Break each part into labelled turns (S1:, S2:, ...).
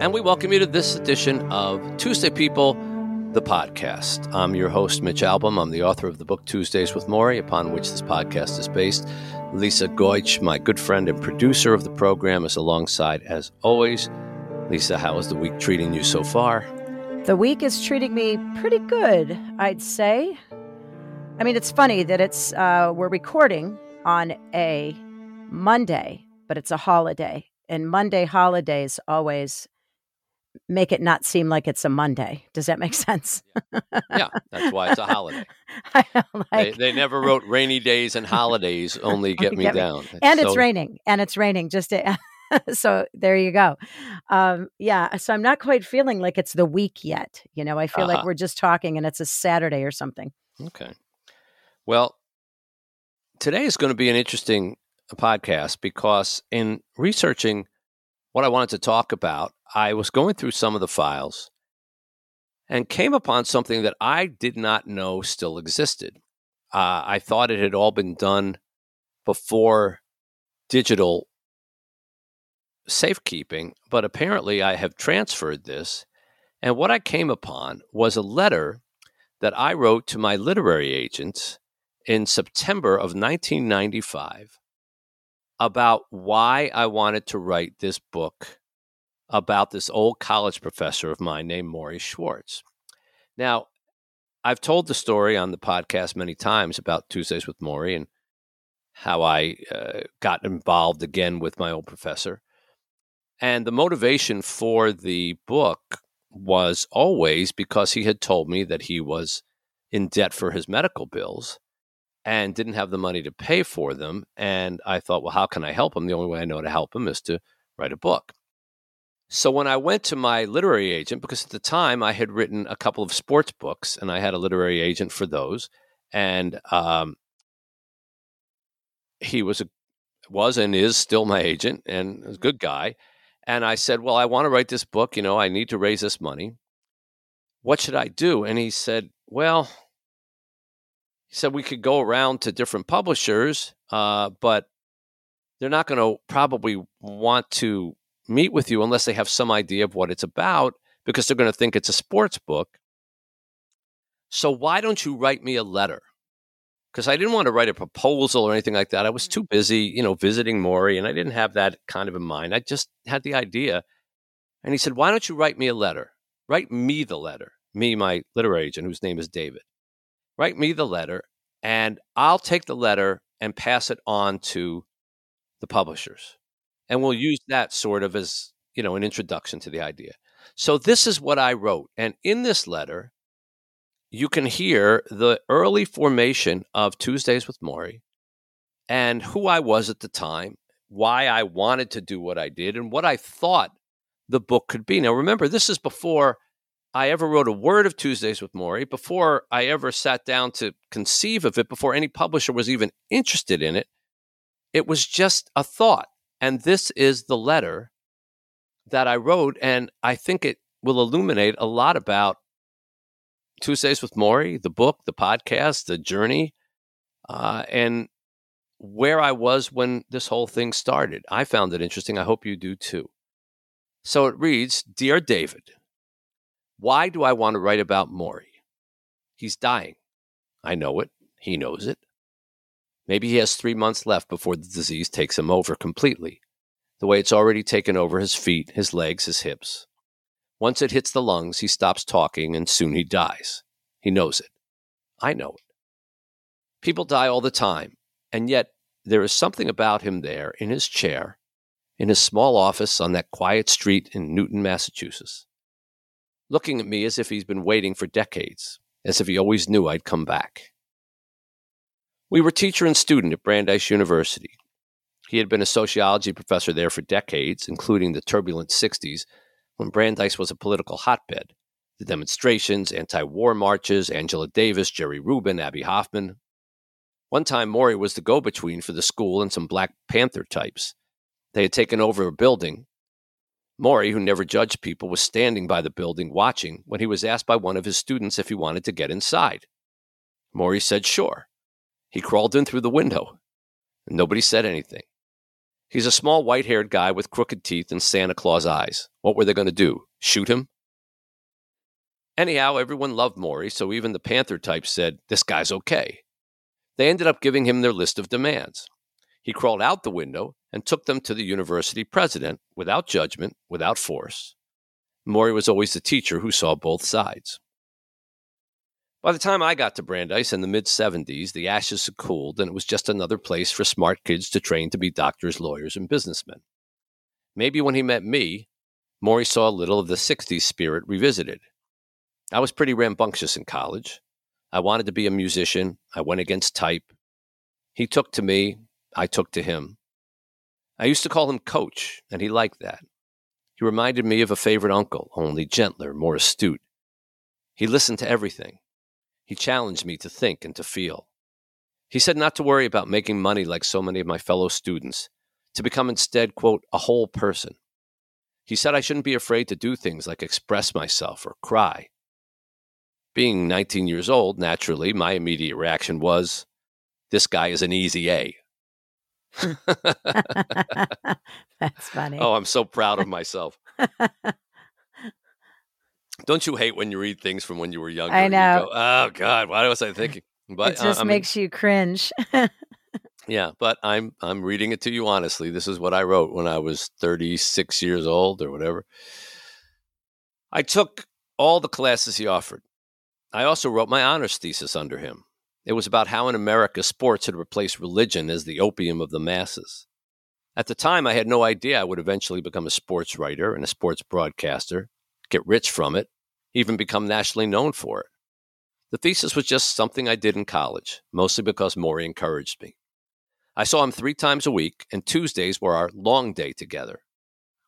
S1: And we welcome you to this edition of Tuesday People, the podcast. I'm your host, Mitch Albom. I'm the author of the book Tuesdays with Morrie, upon which this podcast is based. Lisa Goich, my good friend and producer of the program, is alongside as always. Lisa, how is the week treating you so far?
S2: The week is treating me pretty good, I'd say. I mean, it's funny that it's uh, we're recording on a Monday, but it's a holiday, and Monday holidays always make it not seem like it's a Monday. Does that make sense?
S1: yeah, that's why it's a holiday. like, they, they, never wrote rainy days and holidays only get me get down.
S2: Me. And it's, raining. And it's raining. Just to, so there you go. Um, yeah. So I'm not quite feeling like it's the week yet. You know, I feel uh-huh. like we're just talking and it's a Saturday or something.
S1: Okay. Well, today is going to be an interesting podcast because in researching what I wanted to talk about, I was going through some of the files and came upon something that I did not know still existed. Uh, I thought it had all been done before digital safekeeping, but apparently I have transferred this. And what I came upon was a letter that I wrote to my literary agents in September of 1995 about why I wanted to write this book about this old college professor of mine named Morrie Schwartz. Now, I've told the story on the podcast many times about Tuesdays with Morrie and how I uh, got involved again with my old professor. And the motivation for the book was always because he had told me that he was in debt for his medical bills and didn't have the money to pay for them. And I thought, well, how can I help him? The only way I know to help him is to write a book. So when I went to my literary agent, because at the time I had written a couple of sports books and I had a literary agent for those, and um, he was a was and is still my agent and a good guy. And I said, Well, I want to write this book. You know, I need to raise this money. What should I do? And he said, Well, he said we could go around to different publishers, uh, but they're not going to probably want to meet with you unless they have some idea of what it's about because they're going to think it's a sports book. So why don't you write me a letter? Because I didn't want to write a proposal or anything like that. I was mm-hmm. too busy, you know, visiting Morrie and I didn't have that kind of in mind. I just had the idea. And he said, Why don't you write me a letter? Write me the letter, me, my literary agent, whose name is David write me the letter, and I'll take the letter and pass it on to the publishers. And we'll use that sort of as, you know, an introduction to the idea. So this is what I wrote. And in this letter, you can hear the early formation of Tuesdays with Morrie and who I was at the time, why I wanted to do what I did, and what I thought the book could be. Now, remember, this is before I ever wrote a word of Tuesdays with Morrie, before I ever sat down to conceive of it, before any publisher was even interested in it, it was just a thought. And this is the letter that I wrote. And I think it will illuminate a lot about Tuesdays with Morrie, the book, the podcast, the journey, uh, and where I was when this whole thing started. I found it interesting. I hope you do too. So it reads Dear David, why do I want to write about Morrie? He's dying. I know it. He knows it. Maybe he has three months left before the disease takes him over completely, the way it's already taken over his feet, his legs, his hips. Once it hits the lungs, he stops talking and soon he dies. He knows it. I know it. People die all the time, and yet there is something about him there in his chair, in his small office on that quiet street in Newton, Massachusetts. Looking at me as if he's been waiting for decades, as if he always knew I'd come back. We were teacher and student at Brandeis University. He had been a sociology professor there for decades, including the turbulent 60s, when Brandeis was a political hotbed. The demonstrations, anti war marches, Angela Davis, Jerry Rubin, Abbie Hoffman. One time, Morrie was the go between for the school and some Black Panther types. They had taken over a building. Morrie, who never judged people, was standing by the building watching when he was asked by one of his students if he wanted to get inside. Morrie said, sure. He crawled in through the window. And nobody said anything. He's a small white haired guy with crooked teeth and Santa Claus eyes. What were they going to do? Shoot him? Anyhow, everyone loved Morrie, so even the Panther types said, This guy's okay. They ended up giving him their list of demands. He crawled out the window and took them to the university president without judgment, without force. Morrie was always the teacher who saw both sides. By the time I got to Brandeis in the mid 70s, the ashes had cooled, and it was just another place for smart kids to train to be doctors, lawyers, and businessmen. Maybe when he met me, Morrie saw a little of the 60s spirit revisited. I was pretty rambunctious in college. I wanted to be a musician. I went against type. He took to me. I took to him. I used to call him Coach, and he liked that. He reminded me of a favorite uncle, only gentler, more astute. He listened to everything. He challenged me to think and to feel. He said not to worry about making money like so many of my fellow students, to become instead, quote, a whole person. He said I shouldn't be afraid to do things like express myself or cry. Being 19 years old, naturally, my immediate reaction was, this guy is an easy A.
S2: That's funny.
S1: Oh, I'm so proud of myself. Don't you hate when you read things from when you were younger?
S2: I know.
S1: Go, oh God, why was I thinking?
S2: But it just uh, makes mean, you cringe.
S1: yeah, but I'm I'm reading it to you honestly. This is what I wrote when I was 36 years old or whatever. I took all the classes he offered. I also wrote my honors thesis under him. It was about how in America sports had replaced religion as the opium of the masses. At the time, I had no idea I would eventually become a sports writer and a sports broadcaster, get rich from it, even become nationally known for it. The thesis was just something I did in college, mostly because Morrie encouraged me. I saw him three times a week, and Tuesdays were our long day together.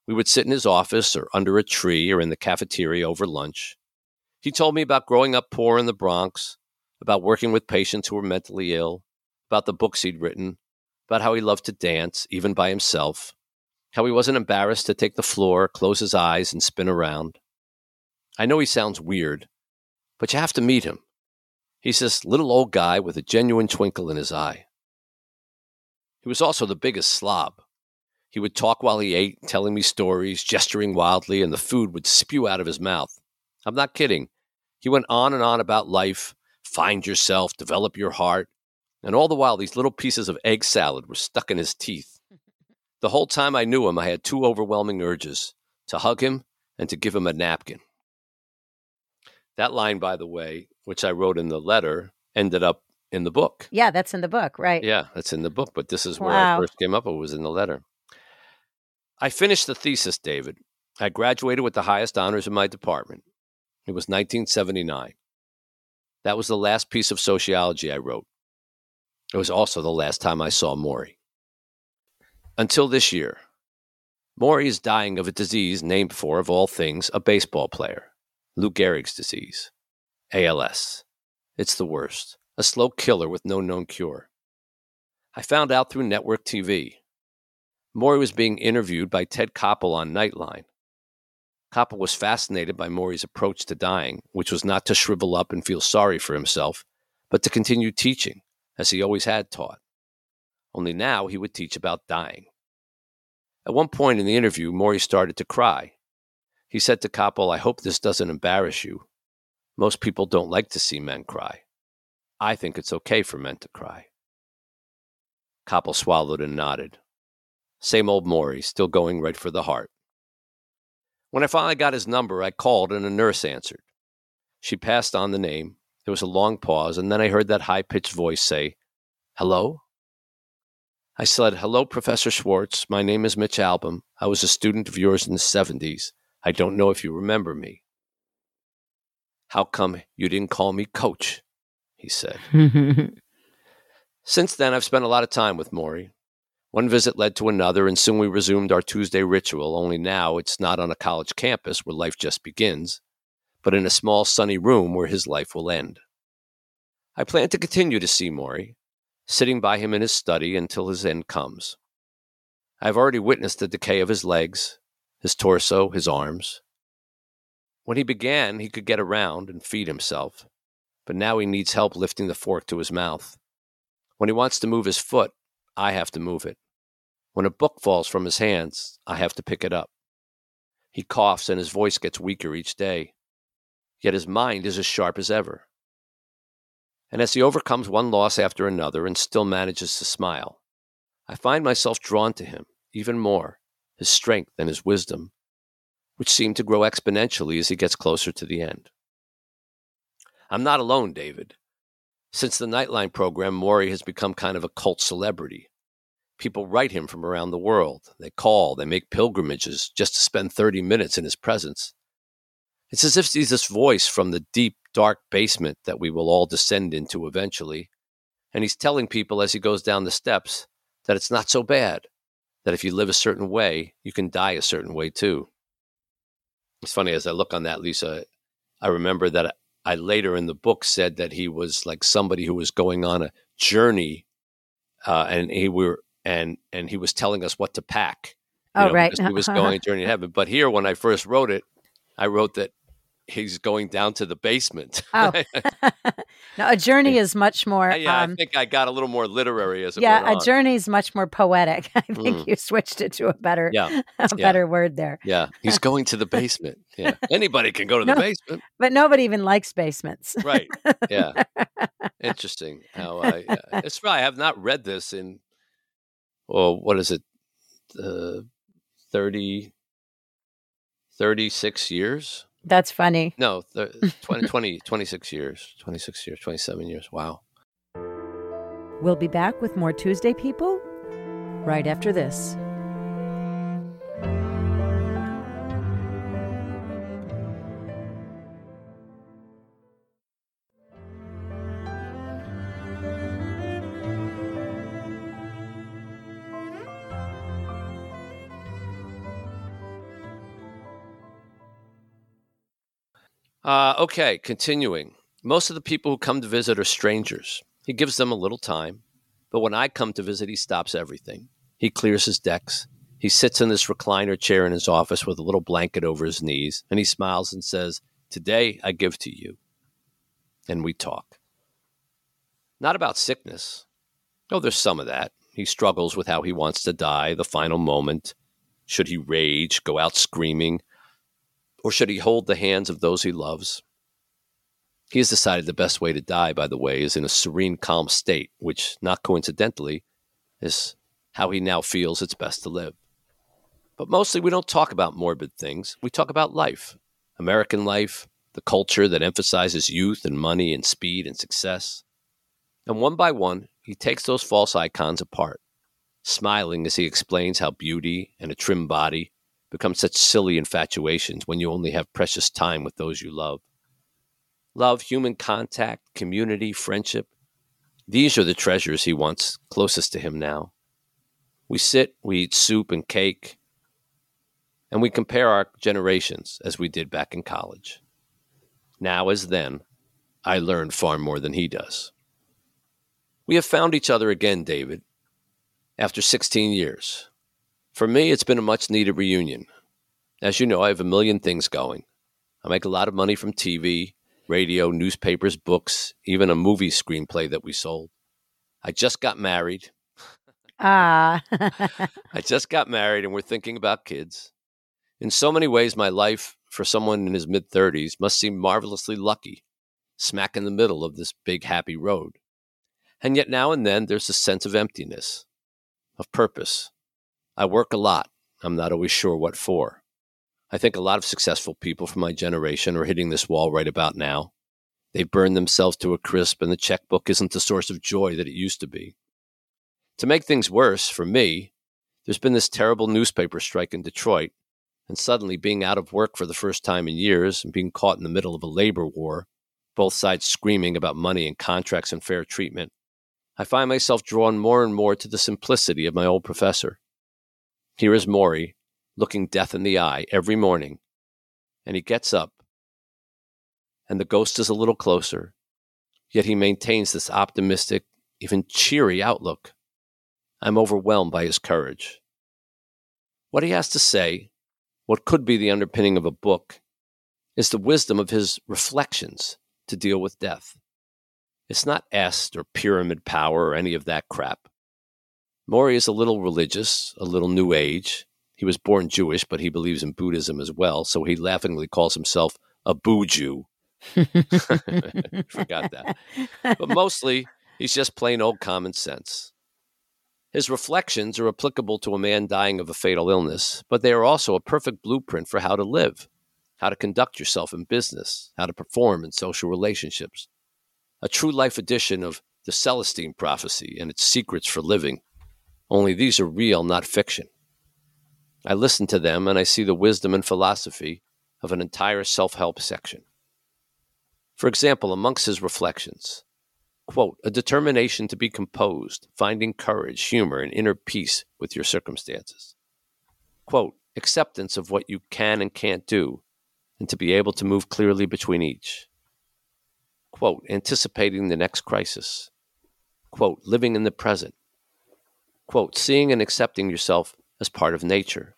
S1: We would sit in his office or under a tree or in the cafeteria over lunch. He told me about growing up poor in the Bronx, about working with patients who were mentally ill, about the books he'd written, about how he loved to dance, even by himself, how he wasn't embarrassed to take the floor, close his eyes, and spin around. I know he sounds weird, but you have to meet him. He's this little old guy with a genuine twinkle in his eye. He was also the biggest slob. He would talk while he ate, telling me stories, gesturing wildly, and the food would spew out of his mouth. I'm not kidding. He went on and on about life find yourself, develop your heart. And all the while, these little pieces of egg salad were stuck in his teeth. The whole time I knew him, I had two overwhelming urges to hug him and to give him a napkin. That line, by the way, which I wrote in the letter, ended up in the book.
S2: Yeah, that's in the book, right?
S1: Yeah, that's in the book. But this is where wow. I first came up. It was in the letter. I finished the thesis, David. I graduated with the highest honors in my department. It was 1979. That was the last piece of sociology I wrote. It was also the last time I saw Morrie. Until this year, Morrie is dying of a disease named for, of all things, a baseball player. Lou Gehrig's disease, ALS. It's the worst, a slow killer with no known cure. I found out through network TV. Morrie was being interviewed by Ted Koppel on Nightline. Koppel was fascinated by Morrie's approach to dying, which was not to shrivel up and feel sorry for himself, but to continue teaching, as he always had taught. Only now he would teach about dying. At one point in the interview, Morrie started to cry, he said to Koppel, I hope this doesn't embarrass you. Most people don't like to see men cry. I think it's okay for men to cry. Koppel swallowed and nodded. Same old Morrie, still going right for the heart. When I finally got his number, I called and a nurse answered. She passed on the name. There was a long pause, and then I heard that high pitched voice say, Hello? I said, Hello, Professor Schwartz. My name is Mitch Albom. I was a student of yours in the 70s. I don't know if you remember me. How come you didn't call me coach? He said. Since then, I've spent a lot of time with Morrie. One visit led to another, and soon we resumed our Tuesday ritual, only now it's not on a college campus where life just begins, but in a small sunny room where his life will end. I plan to continue to see Morrie, sitting by him in his study until his end comes. I have already witnessed the decay of his legs, his torso, his arms. When he began, he could get around and feed himself, but now he needs help lifting the fork to his mouth. When he wants to move his foot, I have to move it. When a book falls from his hands, I have to pick it up. He coughs and his voice gets weaker each day, yet his mind is as sharp as ever. And as he overcomes one loss after another and still manages to smile, I find myself drawn to him even more, his strength and his wisdom, which seem to grow exponentially as he gets closer to the end. I'm not alone, David. Since the Nightline program, Morrie has become kind of a cult celebrity. People write him from around the world. They call, they make pilgrimages just to spend 30 minutes in his presence. It's as if he's this voice from the deep, dark basement that we will all descend into eventually. And he's telling people as he goes down the steps that it's not so bad, that if you live a certain way, you can die a certain way too. It's funny as I look on that, Lisa, I remember that I later in the book said that he was like somebody who was going on a journey, uh, and he were and and he was telling us what to pack.
S2: Oh, know, right.
S1: He was going a journey to heaven. But here, when I first wrote it, I wrote that he's going down to the basement.
S2: Oh, now a journey is much more.
S1: Yeah, um, I think I got a little more literary as it
S2: yeah. a journey is much more poetic. I think mm. you switched it to a better,
S1: yeah.
S2: a
S1: yeah.
S2: better word there.
S1: Yeah, he's going to the basement. Yeah, anybody can go to no, the basement,
S2: but nobody even likes basements.
S1: right? Yeah, interesting. How I uh, it's right. I have not read this in, well, what is it, uh, 30, 36 years?
S2: That's funny.
S1: No, th- 20, 20, 26 years, 26 years, 27 years. Wow.
S2: We'll be back with more Tuesday People right after this.
S1: Uh, okay, continuing. Most of the people who come to visit are strangers. He gives them a little time, but when I come to visit, he stops everything. He clears his decks. He sits in this recliner chair in his office with a little blanket over his knees, and he smiles and says, Today I give to you. And we talk. Not about sickness. Oh, there's some of that. He struggles with how he wants to die, the final moment. Should he rage, go out screaming, or should he hold the hands of those he loves? He has decided the best way to die, by the way, is in a serene, calm state, which, not coincidentally, is how he now feels it's best to live. But mostly, we don't talk about morbid things. We talk about life American life, the culture that emphasizes youth and money and speed and success. And one by one, he takes those false icons apart, smiling as he explains how beauty and a trim body become such silly infatuations when you only have precious time with those you love. Love, human contact, community, friendship. These are the treasures he wants closest to him now. We sit, we eat soup and cake, and we compare our generations as we did back in college. Now, as then, I learned far more than he does. We have found each other again, David, after 16 years. For me, it's been a much needed reunion. As you know, I have a million things going. I make a lot of money from TV, radio, newspapers, books, even a movie screenplay that we sold. I just got married.
S2: Ah.
S1: I just got married and we're thinking about kids. In so many ways, my life for someone in his mid 30s must seem marvelously lucky, smack in the middle of this big, happy road. And yet now and then there's a sense of emptiness, of purpose, I work a lot. I'm not always sure what for. I think a lot of successful people from my generation are hitting this wall right about now. They've burned themselves to a crisp, and the checkbook isn't the source of joy that it used to be. To make things worse, for me, there's been this terrible newspaper strike in Detroit, and suddenly being out of work for the first time in years and being caught in the middle of a labor war, both sides screaming about money and contracts and fair treatment, I find myself drawn more and more to the simplicity of my old professor. Here is Morrie, looking death in the eye every morning, and he gets up, and the ghost is a little closer, yet he maintains this optimistic, even cheery outlook. I'm overwhelmed by his courage. What he has to say, what could be the underpinning of a book, is the wisdom of his reflections to deal with death. It's not est or pyramid power or any of that crap. Morrie is a little religious, a little new age. He was born Jewish, but he believes in Buddhism as well, so he laughingly calls himself a Boo Jew. Forgot that. But mostly, he's just plain old common sense. His reflections are applicable to a man dying of a fatal illness, but they are also a perfect blueprint for how to live, how to conduct yourself in business, how to perform in social relationships. A true life edition of the Celestine prophecy and its secrets for living. Only these are real, not fiction. I listen to them and I see the wisdom and philosophy of an entire self help section. For example, amongst his reflections, quote, a determination to be composed, finding courage, humor, and inner peace with your circumstances. Quote, acceptance of what you can and can't do, and to be able to move clearly between each. Quote, anticipating the next crisis. Quote, living in the present. Quote, seeing and accepting yourself as part of nature.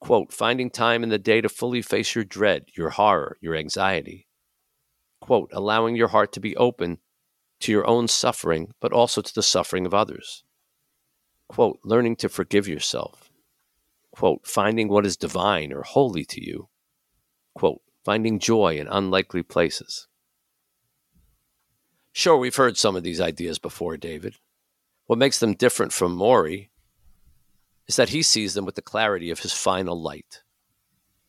S1: Quote, finding time in the day to fully face your dread, your horror, your anxiety. Quote, allowing your heart to be open to your own suffering, but also to the suffering of others. Quote, learning to forgive yourself. Quote, finding what is divine or holy to you. Quote, finding joy in unlikely places. Sure, we've heard some of these ideas before, David. What makes them different from Morrie is that he sees them with the clarity of his final light.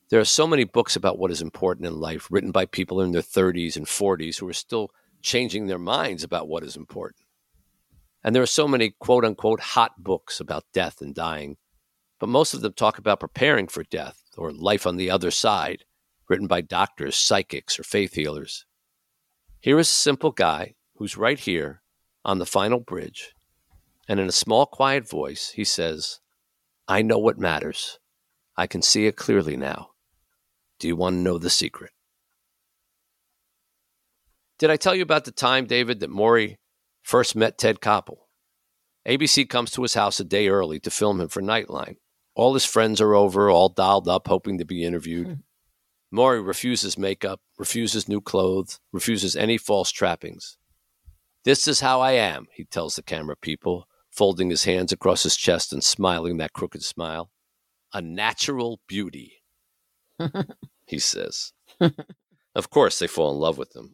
S1: There are so many books about what is important in life written by people in their 30s and 40s who are still changing their minds about what is important. And there are so many quote unquote hot books about death and dying, but most of them talk about preparing for death or life on the other side, written by doctors, psychics, or faith healers. Here is a simple guy who's right here on the final bridge, and in a small, quiet voice, he says, I know what matters. I can see it clearly now. Do you want to know the secret? Did I tell you about the time, David, that Morrie first met Ted Koppel? ABC comes to his house a day early to film him for Nightline. All his friends are over, all dialed up, hoping to be interviewed. Hmm. Morrie refuses makeup, refuses new clothes, refuses any false trappings. This is how I am, he tells the camera people, folding his hands across his chest and smiling that crooked smile. A natural beauty, he says. of course, they fall in love with him.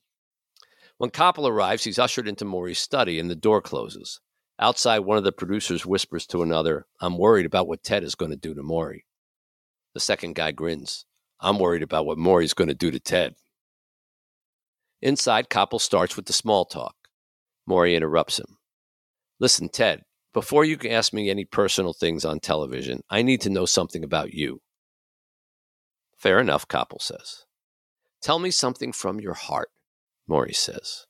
S1: When Koppel arrives, he's ushered into Morrie's study and the door closes. Outside, one of the producers whispers to another, I'm worried about what Ted is going to do to Morrie. The second guy grins. I'm worried about what Morrie's going to do to Ted. Inside, Koppel starts with the small talk. Morrie interrupts him. Listen, Ted, before you can ask me any personal things on television, I need to know something about you. Fair enough, Koppel says. Tell me something from your heart, Morrie says.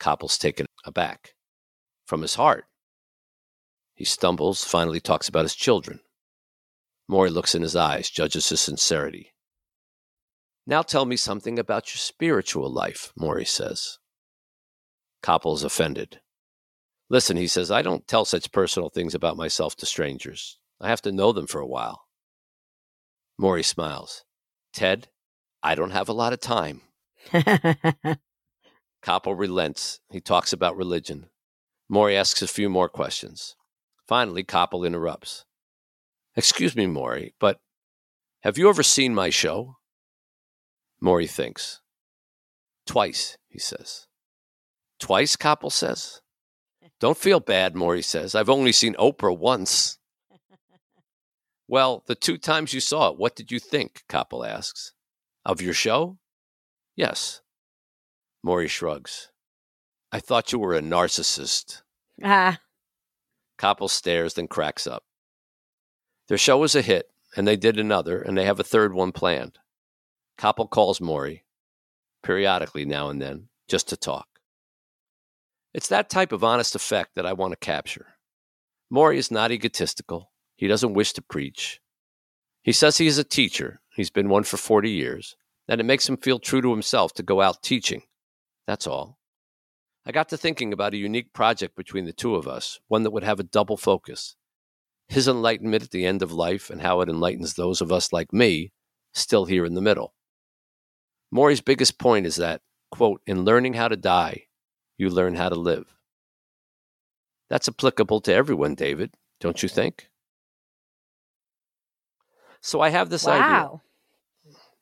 S1: Koppel's taken aback. From his heart. He stumbles, finally talks about his children. Morrie looks in his eyes, judges his sincerity. Now tell me something about your spiritual life, Morrie says. Koppel's offended. Listen, he says, I don't tell such personal things about myself to strangers. I have to know them for a while. Morrie smiles. Ted, I don't have a lot of time. Koppel relents. He talks about religion. Morrie asks a few more questions. Finally, Koppel interrupts. Excuse me, Morrie, but have you ever seen my show? Morrie thinks. Twice, he says. Twice, Koppel says. Don't feel bad, Morrie says. I've only seen Oprah once. well, the two times you saw it, what did you think? Koppel asks. Of your show? Yes. Morrie shrugs. I thought you were a narcissist. Ah. Koppel stares, then cracks up. Their show was a hit, and they did another, and they have a third one planned. Koppel calls Morrie periodically now and then just to talk. It's that type of honest effect that I want to capture. Morrie is not egotistical. He doesn't wish to preach. He says he is a teacher. He's been one for 40 years, and it makes him feel true to himself to go out teaching. That's all. I got to thinking about a unique project between the two of us, one that would have a double focus his enlightenment at the end of life and how it enlightens those of us like me still here in the middle. Morrie's biggest point is that, quote, in learning how to die, you learn how to live. That's applicable to everyone, David, don't you think? So I have this idea.
S2: wow.
S1: idea.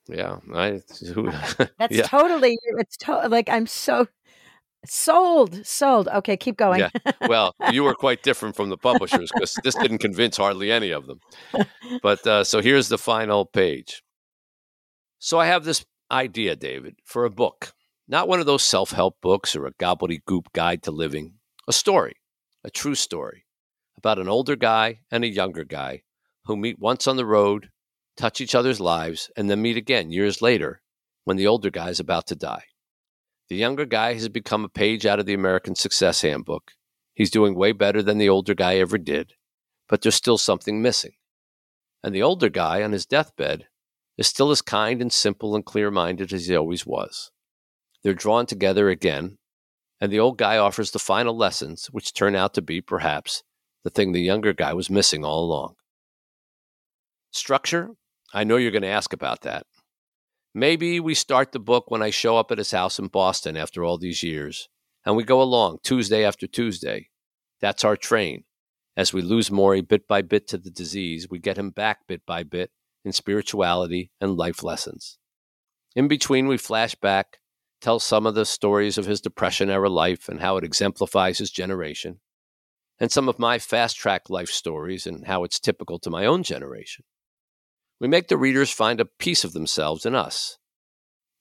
S1: Yeah, I.
S2: That's
S1: yeah.
S2: totally. It's to, like I'm so sold, sold. Okay, keep going.
S1: yeah. Well, you were quite different from the publishers because this didn't convince hardly any of them. But uh, so here's the final page. So I have this idea, David, for a book, not one of those self-help books or a gobbledygook guide to living. A story, a true story about an older guy and a younger guy who meet once on the road, touch each other's lives, and then meet again years later when the older guy is about to die. The younger guy has become a page out of the American Success Handbook. He's doing way better than the older guy ever did, but there's still something missing. And the older guy on his deathbed is still as kind and simple and clear minded as he always was. They're drawn together again, and the old guy offers the final lessons, which turn out to be, perhaps, the thing the younger guy was missing all along. Structure? I know you're going to ask about that. Maybe we start the book when I show up at his house in Boston after all these years, and we go along Tuesday after Tuesday. That's our train. As we lose Morrie bit by bit to the disease, we get him back bit by bit in spirituality and life lessons. In between, we flash back, tell some of the stories of his Depression era life and how it exemplifies his generation, and some of my fast track life stories and how it's typical to my own generation. We make the readers find a piece of themselves in us.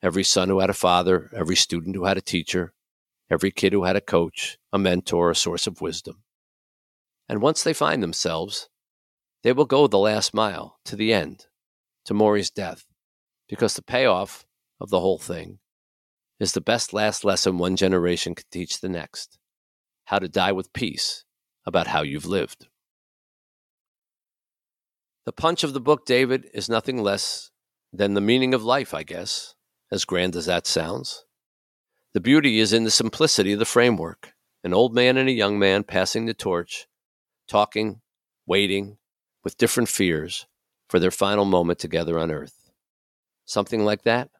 S1: Every son who had a father, every student who had a teacher, every kid who had a coach, a mentor, a source of wisdom. And once they find themselves, they will go the last mile to the end, to Morrie's death, because the payoff of the whole thing is the best last lesson one generation can teach the next how to die with peace about how you've lived. The punch of the book, David, is nothing less than the meaning of life, I guess, as grand as that sounds. The beauty is in the simplicity of the framework an old man and a young man passing the torch, talking, waiting, with different fears for their final moment together on earth. Something like that?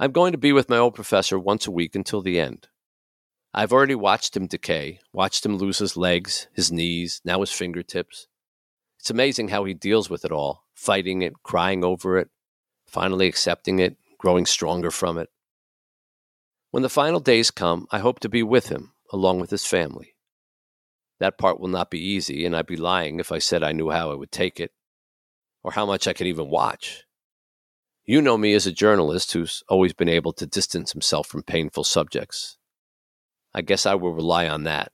S1: I'm going to be with my old professor once a week until the end. I've already watched him decay, watched him lose his legs, his knees, now his fingertips. It's amazing how he deals with it all, fighting it, crying over it, finally accepting it, growing stronger from it. When the final days come, I hope to be with him, along with his family. That part will not be easy, and I'd be lying if I said I knew how I would take it, or how much I could even watch. You know me as a journalist who's always been able to distance himself from painful subjects. I guess I will rely on that.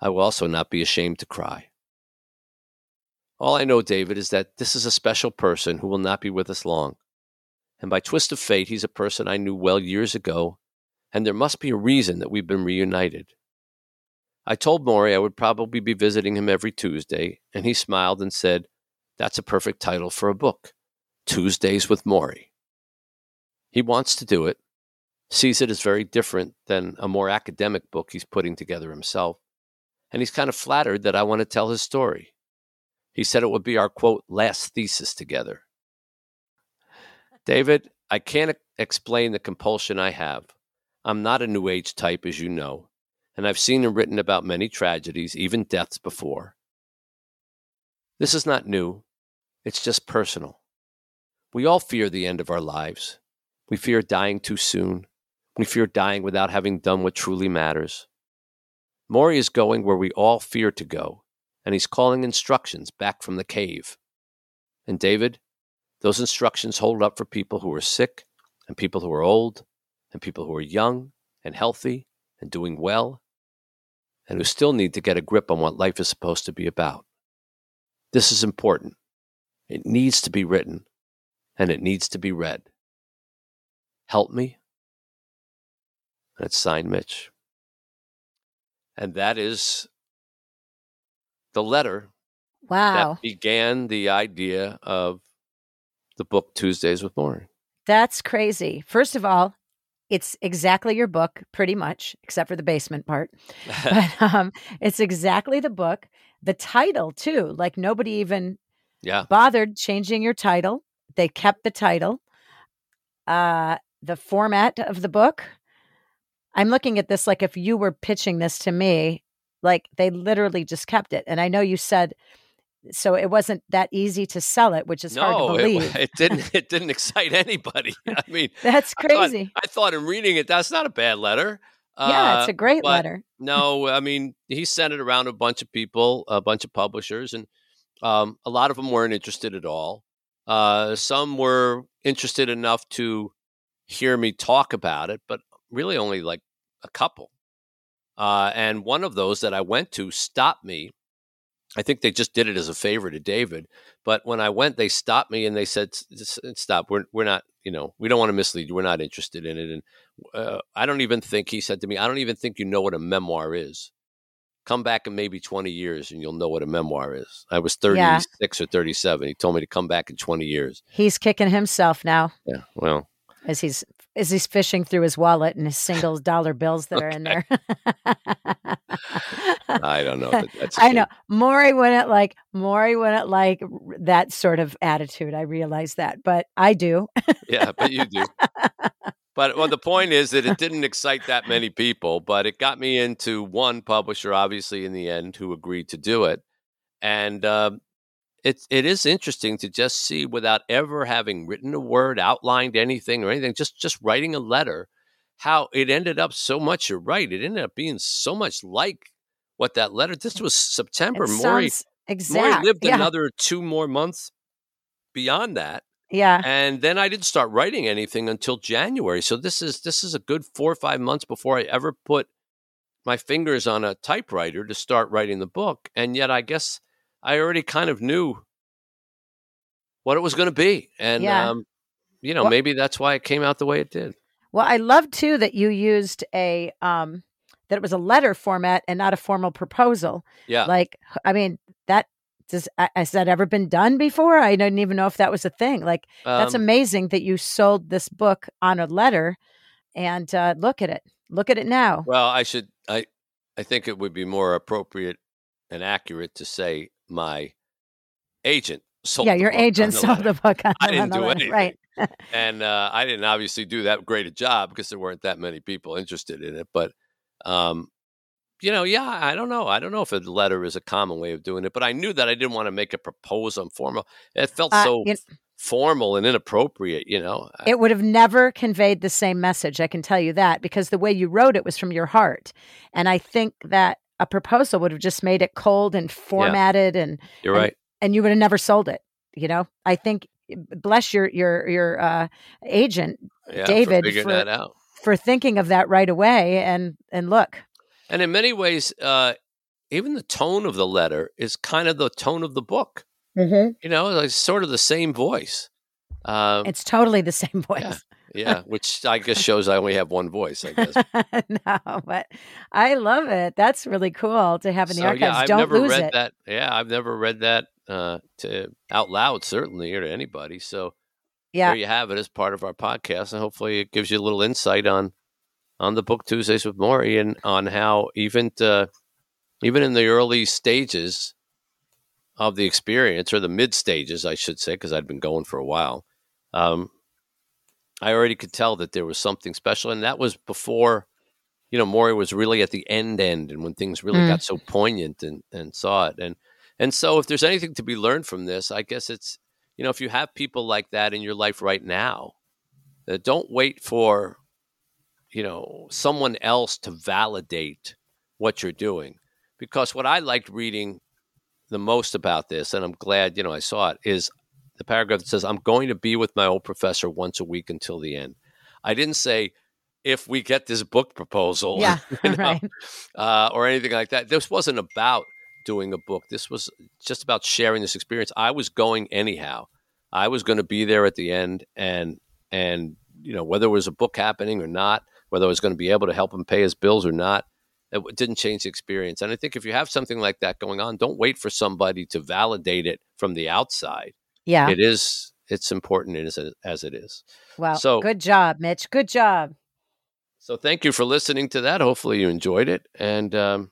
S1: I will also not be ashamed to cry. All I know, David, is that this is a special person who will not be with us long. And by twist of fate, he's a person I knew well years ago, and there must be a reason that we've been reunited. I told Morrie I would probably be visiting him every Tuesday, and he smiled and said, That's a perfect title for a book Tuesdays with Morrie. He wants to do it, sees it as very different than a more academic book he's putting together himself, and he's kind of flattered that I want to tell his story. He said it would be our quote, last thesis together. David, I can't explain the compulsion I have. I'm not a New Age type, as you know, and I've seen and written about many tragedies, even deaths before. This is not new, it's just personal. We all fear the end of our lives. We fear dying too soon. We fear dying without having done what truly matters. Morrie is going where we all fear to go, and he's calling instructions back from the cave. And David, those instructions hold up for people who are sick, and people who are old, and people who are young and healthy and doing well, and who still need to get a grip on what life is supposed to be about. This is important. It needs to be written and it needs to be read. Help me. It's signed Mitch. And that is the letter
S2: Wow.
S1: that began the idea of the book Tuesdays with Morrie.
S2: That's crazy. First of all, it's exactly your book, pretty much, except for the basement part. But um, it's exactly the book. The title, too. Like nobody even
S1: yeah.
S2: bothered changing your title. They kept the title. Uh, the format of the book. I'm looking at this like if you were pitching this to me, like they literally just kept it. And I know you said so it wasn't that easy to sell it, which is hard to
S1: No, it,
S2: believe.
S1: it didn't. It didn't excite anybody. I mean,
S2: That's
S1: I thought-
S2: crazy.
S1: I thought in reading it, that's not a bad letter.
S2: yeah, it's
S1: Uh,
S2: a great letter.
S1: no, I mean, he sent it around a bunch of people, a bunch of publishers, and um, a lot of them weren't interested at all. Uh, some were interested enough to hear me talk about it, but really only like a couple. Uh, and one of those that I went to stopped me. I think they just did it as a favor to David. But when I went, they stopped me and they said, "S- s- "Stop! We're we're not, you know, we don't want to mislead you. We're not interested in it." And uh, I don't even think he said to me, "I don't even think you know what a memoir is." Come back in maybe twenty years and you'll know what a memoir is. I was 36
S2: Yeah.
S1: or thirty seven. He told me to come back in twenty years.
S2: He's kicking himself now
S1: Yeah, well,
S2: as he's as he's fishing through his wallet and his single dollar bills that are in there.
S1: I don't know.
S2: I know. Morrie wouldn't like Morrie wouldn't like that sort of attitude. I realize that, but I do.
S1: yeah, but you do. But well, the point is that it didn't excite that many people, but it got me into one publisher, obviously, in the end, who agreed to do it. And um, it it is interesting to just see, without ever having written a word, outlined anything or anything, just just writing a letter, how it ended up so much. You're right; it ended up being so much like what that letter. This was September.
S2: It
S1: Morrie
S2: sounds Morrie
S1: lived
S2: yeah.
S1: another two more months beyond that
S2: yeah.
S1: and then I didn't start writing anything until January. So this is this is a good four or five months before I ever put my fingers on a typewriter to start writing the book. And yet, I guess I already kind of knew what it was going to be, and
S2: Yeah.
S1: um, you know,
S2: Well-
S1: maybe that's why it came out the way it did.
S2: Well, I love too that you used a um that it was a letter format and not a formal proposal.
S1: Yeah,
S2: Like, I mean, that does has that ever been done before? I didn't even know if that was a thing. Like, that's
S1: Um,
S2: amazing that you sold this book on a letter. And uh, look at it. Look at it now.
S1: Well, I should. I I think it would be more appropriate and accurate to say my agent sold.
S2: yeah, your agent
S1: the
S2: sold
S1: letter.
S2: the book on,
S1: I didn't do
S2: letter.
S1: anything.
S2: Right.
S1: and uh, I didn't obviously do that great a job because there weren't that many people interested in it. But, um, you know, yeah, I don't know. I don't know if a letter is a common way of doing it, but I knew that I didn't want to make a proposal and formal. It felt
S2: Uh,
S1: so formal and inappropriate, you know.
S2: It would have never conveyed the same message. I can tell you that because the way you wrote it was from your heart. And I think that a proposal would have just made it cold and formatted and
S1: You're
S2: and-
S1: right.
S2: and you would have never sold it. You know, I think bless your your your uh, agent
S1: Yeah,
S2: David,
S1: for
S2: for- for thinking of that right away. And and look,
S1: And in many ways, uh, even the tone of the letter is kind of the tone of the book.
S2: Mm-hmm.
S1: You know, like sort of the same voice. Um,
S2: it's totally the same voice.
S1: yeah, which I guess shows I only have one voice. I guess.
S2: no, but I love it. That's really cool to have in the
S1: So,
S2: archives.
S1: yeah, I've
S2: Don't
S1: never
S2: lose
S1: read
S2: it.
S1: that. Yeah, I've never read that uh, to out loud, certainly, or to anybody. So
S2: Yeah.
S1: there you have it as part of our podcast, and hopefully it gives you a little insight on on the book Tuesdays with Morrie and on how even to, even in the early stages of the experience, or the mid stages, I should say, because I'd been going for a while. Um, I already could tell that there was something special, and that was before, you know, Morrie was really at the end end, and when things really
S2: Mm.
S1: got so poignant and and saw it, and and so if there's anything to be learned from this, I guess it's you know if you have people like that in your life right now, uh, don't wait for you know someone else to validate what you're doing, because what I liked reading the most about this, and I'm glad you know I saw it, is the paragraph that says, "I'm going to be with my old professor once a week until the end." I didn't say if we get this book proposal,
S2: Yeah.
S1: you know,
S2: right.
S1: uh, or anything like that. This wasn't about doing a book. This was just about sharing this experience. I was going anyhow. I was going to be there at the end, and and you know whether it was a book happening or not, whether I was going to be able to help him pay his bills or not, it didn't change the experience. And I think if you have something like that going on, don't wait for somebody to validate it from the outside.
S2: Yeah,
S1: it is. It's important as as it is.
S2: Well, so good job, Mitch. Good job.
S1: So thank you for listening to that. Hopefully you enjoyed it, and um,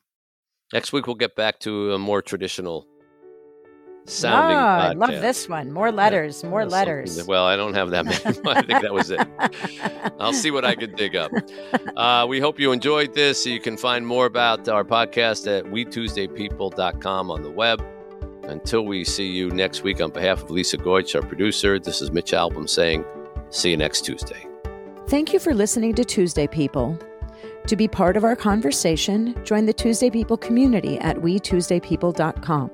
S1: next week we'll get back to a more traditional sounding. Oh, I
S2: love this one. More letters, yeah. more letters.
S1: Well, I don't have that many. I think that was it. I'll see what I can dig up. Uh, we hope you enjoyed this. You can find more about our podcast at WeTuesdayPeople.com on the web. Until we see you next week, on behalf of Lisa Goich, our producer, this is Mitch Albom saying, see you next Tuesday.
S2: Thank you for listening to Tuesday People. To be part of our conversation, join the Tuesday People community at WeTuesdayPeople.com.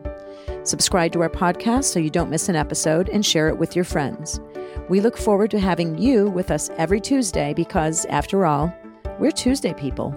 S2: Subscribe to our podcast so you don't miss an episode and share it with your friends. We look forward to having you with us every Tuesday because, after all, we're Tuesday people.